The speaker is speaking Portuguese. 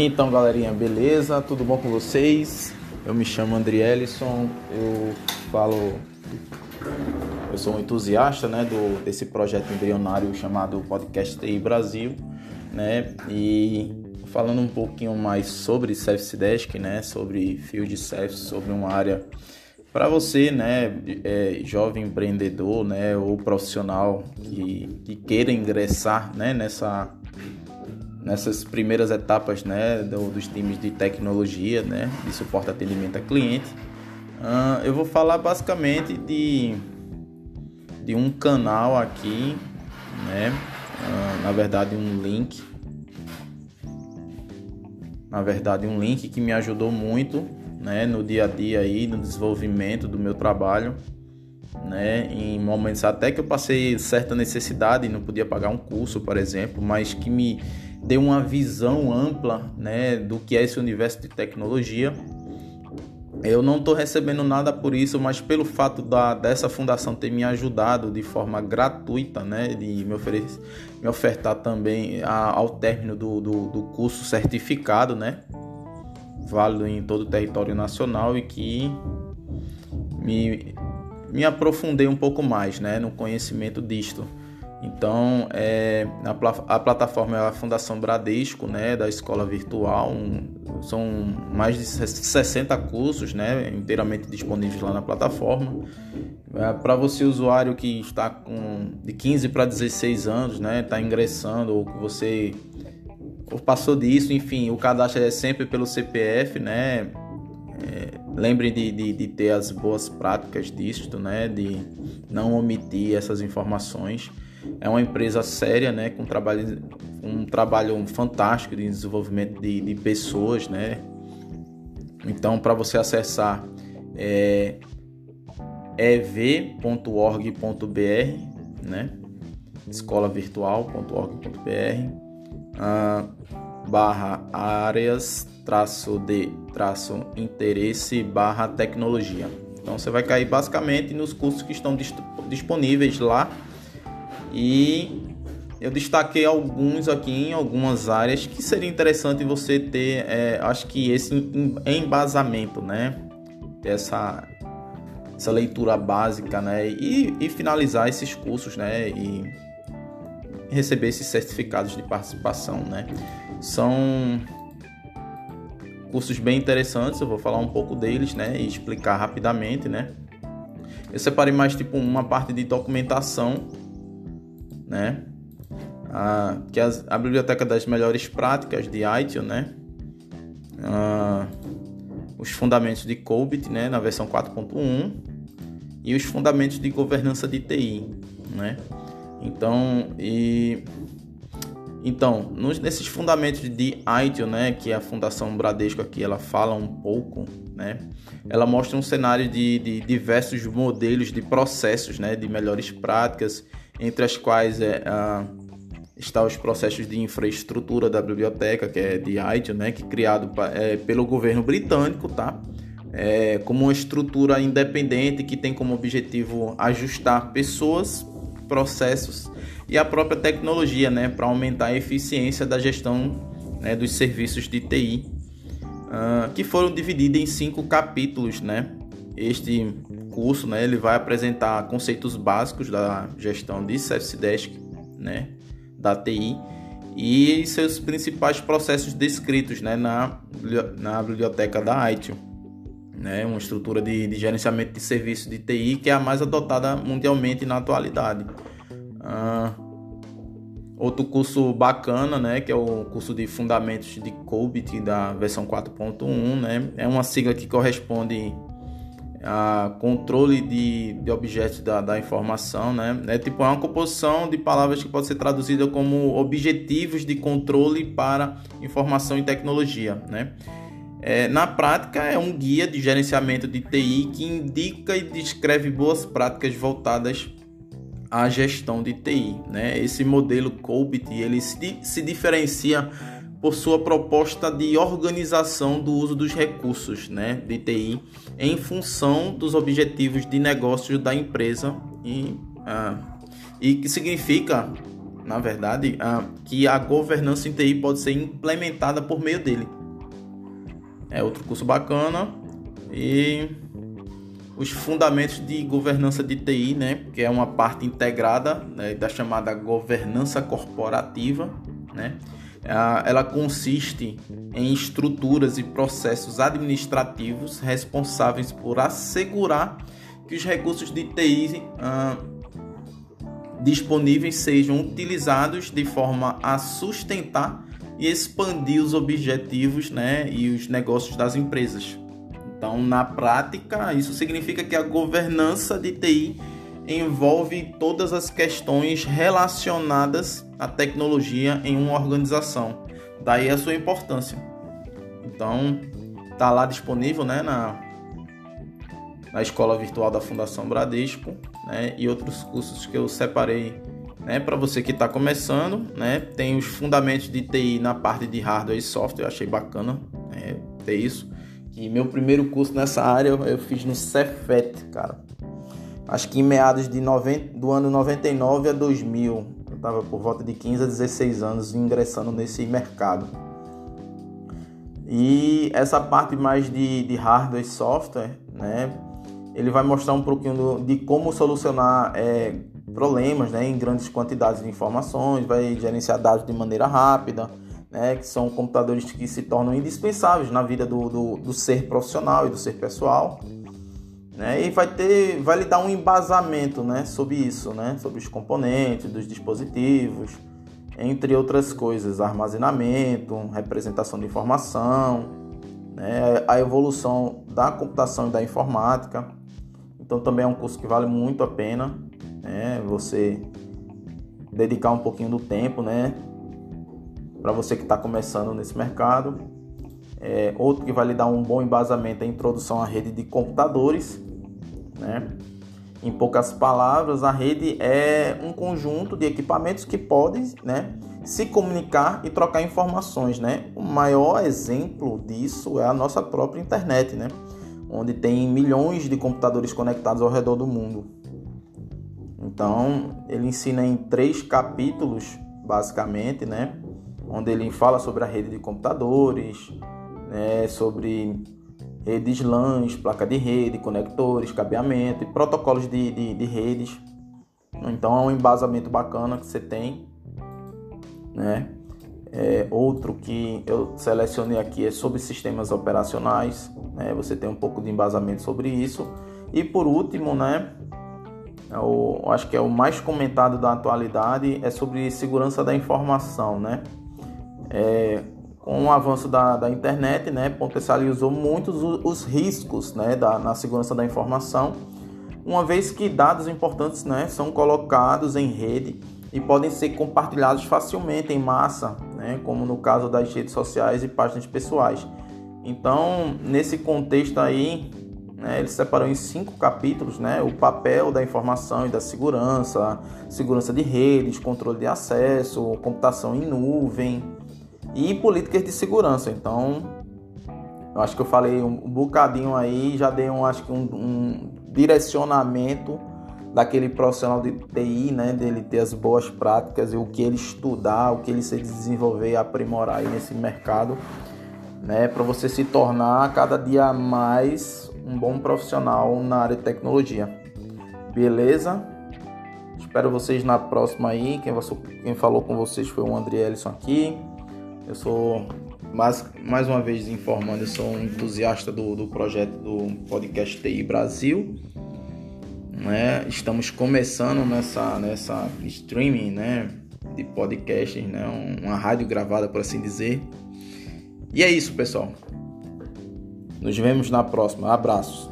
Então, galerinha, beleza? Tudo bom com vocês? Eu me chamo Andrielison, eu falo. Eu sou um entusiasta né, do, desse projeto embrionário chamado Podcast TI Brasil, né? E falando um pouquinho mais sobre Service Desk, né? Sobre Field Service, sobre uma área para você, né, é, jovem empreendedor, né, ou profissional que, que queira ingressar, né, nessa nessas primeiras etapas né, do, dos times de tecnologia, né, de suporte atendimento a cliente, uh, eu vou falar basicamente de, de um canal aqui, né, uh, na verdade um link, na verdade um link que me ajudou muito né, no dia a dia aí, no desenvolvimento do meu trabalho, né, em momentos até que eu passei certa necessidade e não podia pagar um curso, por exemplo, mas que me deu uma visão ampla né, do que é esse universo de tecnologia. Eu não estou recebendo nada por isso, mas pelo fato da, dessa fundação ter me ajudado de forma gratuita, né, de me, oferecer, me ofertar também a, ao término do, do, do curso certificado, né, válido em todo o território nacional e que me, me aprofundei um pouco mais né, no conhecimento disto. Então, é, a, a, plataforma é a Fundação Bradesco, né, da Escola Virtual. Um, são mais de 60 cursos, né, inteiramente disponíveis lá na plataforma. É, para você, usuário que está com de 15 para 16 anos, né, está ingressando ou que você ou passou disso, enfim, o cadastro é sempre pelo CPF, né? É, lembre de, de, de, ter as boas práticas disto, né? De não omitir essas informações. É uma empresa séria, né? Com trabalho, um trabalho fantástico de desenvolvimento de, de pessoas, né? Então, para você acessar é ev.org.br, né? escolavirtual.org.br, ah, barra áreas traço de traço interesse barra tecnologia. Então você vai cair basicamente nos cursos que estão disponíveis lá e eu destaquei alguns aqui em algumas áreas que seria interessante você ter, é, acho que esse embasamento, né? Essa, essa leitura básica, né? E, e finalizar esses cursos, né? E receber esses certificados de participação, né? São cursos bem interessantes, eu vou falar um pouco deles, né, e explicar rapidamente, né? Eu separei mais tipo uma parte de documentação, né? Ah, que é a biblioteca das melhores práticas de ITIL, né? Os fundamentos de COBIT, né, na versão 4.1 e os fundamentos de governança de TI, né? Então, e então, nos, nesses fundamentos de ITIL, né, que a Fundação Bradesco aqui, ela fala um pouco, né, ela mostra um cenário de, de diversos modelos de processos, né, de melhores práticas, entre as quais é, a, está os processos de infraestrutura da biblioteca, que é de ITIL, né, que criado é, pelo governo britânico, tá? É, como uma estrutura independente que tem como objetivo ajustar pessoas processos e a própria tecnologia, né, para aumentar a eficiência da gestão né, dos serviços de TI, uh, ah, que foram divididos em cinco capítulos, né? Este curso, né, ele vai apresentar conceitos básicos da gestão de Service Desk, né, da TI e seus principais processos descritos, né, na, na biblioteca da ITIL né, uma estrutura de, de gerenciamento de serviços de TI que é a mais adotada mundialmente na atualidade. Ah, outro curso bacana, né, que é o curso de Fundamentos de COBIT da versão 4.1, né, é uma sigla que corresponde a controle de, de objetos da, da informação, né, é tipo é uma composição de palavras que pode ser traduzida como objetivos de controle para informação e tecnologia, né. É, na prática, é um guia de gerenciamento de TI que indica e descreve boas práticas voltadas à gestão de TI. Né? Esse modelo COBIT ele se, se diferencia por sua proposta de organização do uso dos recursos né, de TI em função dos objetivos de negócios da empresa e, ah, e que significa na verdade, uh, que a governança em TI pode ser implementada por meio dele. É outro curso bacana e os fundamentos de governança de TI, né, que é uma parte integrada né, da chamada governança corporativa, né, ela consiste em estruturas e processos administrativos responsáveis por assegurar que os recursos de TI ah, disponíveis sejam utilizados de forma a sustentar e expandir os objetivos né, e os negócios das empresas. Então, na prática, isso significa que a governança de TI envolve todas as questões relacionadas à tecnologia em uma organização. Daí a sua importância. Então, tá lá disponível, né, na, na escola virtual da Fundação Bradesco, né, e outros cursos que eu separei, né, para você que está começando, né, tem os fundamentos de TI na parte de hardware e software, eu achei bacana, né, ter isso. E meu primeiro curso nessa área eu fiz no Cefet, cara acho que em meados de 90, do ano 99 a 2000. Estava por volta de 15 a 16 anos ingressando nesse mercado. E essa parte mais de, de hardware e software, né? Ele vai mostrar um pouquinho de como solucionar é, problemas né, em grandes quantidades de informações, vai gerenciar dados de maneira rápida, né, que são computadores que se tornam indispensáveis na vida do, do, do ser profissional e do ser pessoal né? E vai ter, vai lhe dar um embasamento, né, sobre isso, né, sobre os componentes dos dispositivos, entre outras coisas, armazenamento, representação de informação, né, a evolução da computação e da informática. Então também é um curso que vale muito a pena, né, você dedicar um pouquinho do tempo, né, para você que está começando nesse mercado. É, outro que vai lhe dar um bom embasamento é a introdução à rede de computadores, né? Em poucas palavras, a rede é um conjunto de equipamentos que podem né, se comunicar e trocar informações. Né? O maior exemplo disso é a nossa própria internet, né? onde tem milhões de computadores conectados ao redor do mundo. Então, ele ensina em três capítulos, basicamente, né? onde ele fala sobre a rede de computadores, né? sobre redes LANs, placa de rede, conectores, cabeamento e protocolos de, de, de redes. Então é um embasamento bacana que você tem, né? É, outro que eu selecionei aqui é sobre sistemas operacionais, né? Você tem um pouco de embasamento sobre isso. E por último, né? Eu acho que é o mais comentado da atualidade é sobre segurança da informação, né? É, com o avanço da, da internet, né, potencializou muitos os, os riscos né, da, na segurança da informação, uma vez que dados importantes né, são colocados em rede e podem ser compartilhados facilmente em massa, né, como no caso das redes sociais e páginas pessoais. Então, nesse contexto aí, né, ele separou em cinco capítulos né, o papel da informação e da segurança, segurança de redes, controle de acesso, computação em nuvem, e políticas de segurança. Então, eu acho que eu falei um, bocadinho aí, já dei um, acho que um, um direcionamento daquele profissional de TI, né, dele ter as boas práticas e o que ele estudar, o que ele se desenvolver e aprimorar aí nesse mercado, né, para você se tornar cada dia mais um bom profissional na área de tecnologia. Beleza? Espero vocês na próxima aí. Quem, quem falou com vocês foi o André Ellison aqui. Eu sou, mais, mais uma vez informando, eu sou um entusiasta do, do projeto do Podcast TI Brasil. Né? Estamos começando nessa, nessa streaming né? de podcasts, né? uma rádio gravada, por assim dizer. E é isso, pessoal. Nos vemos na próxima. Abraços.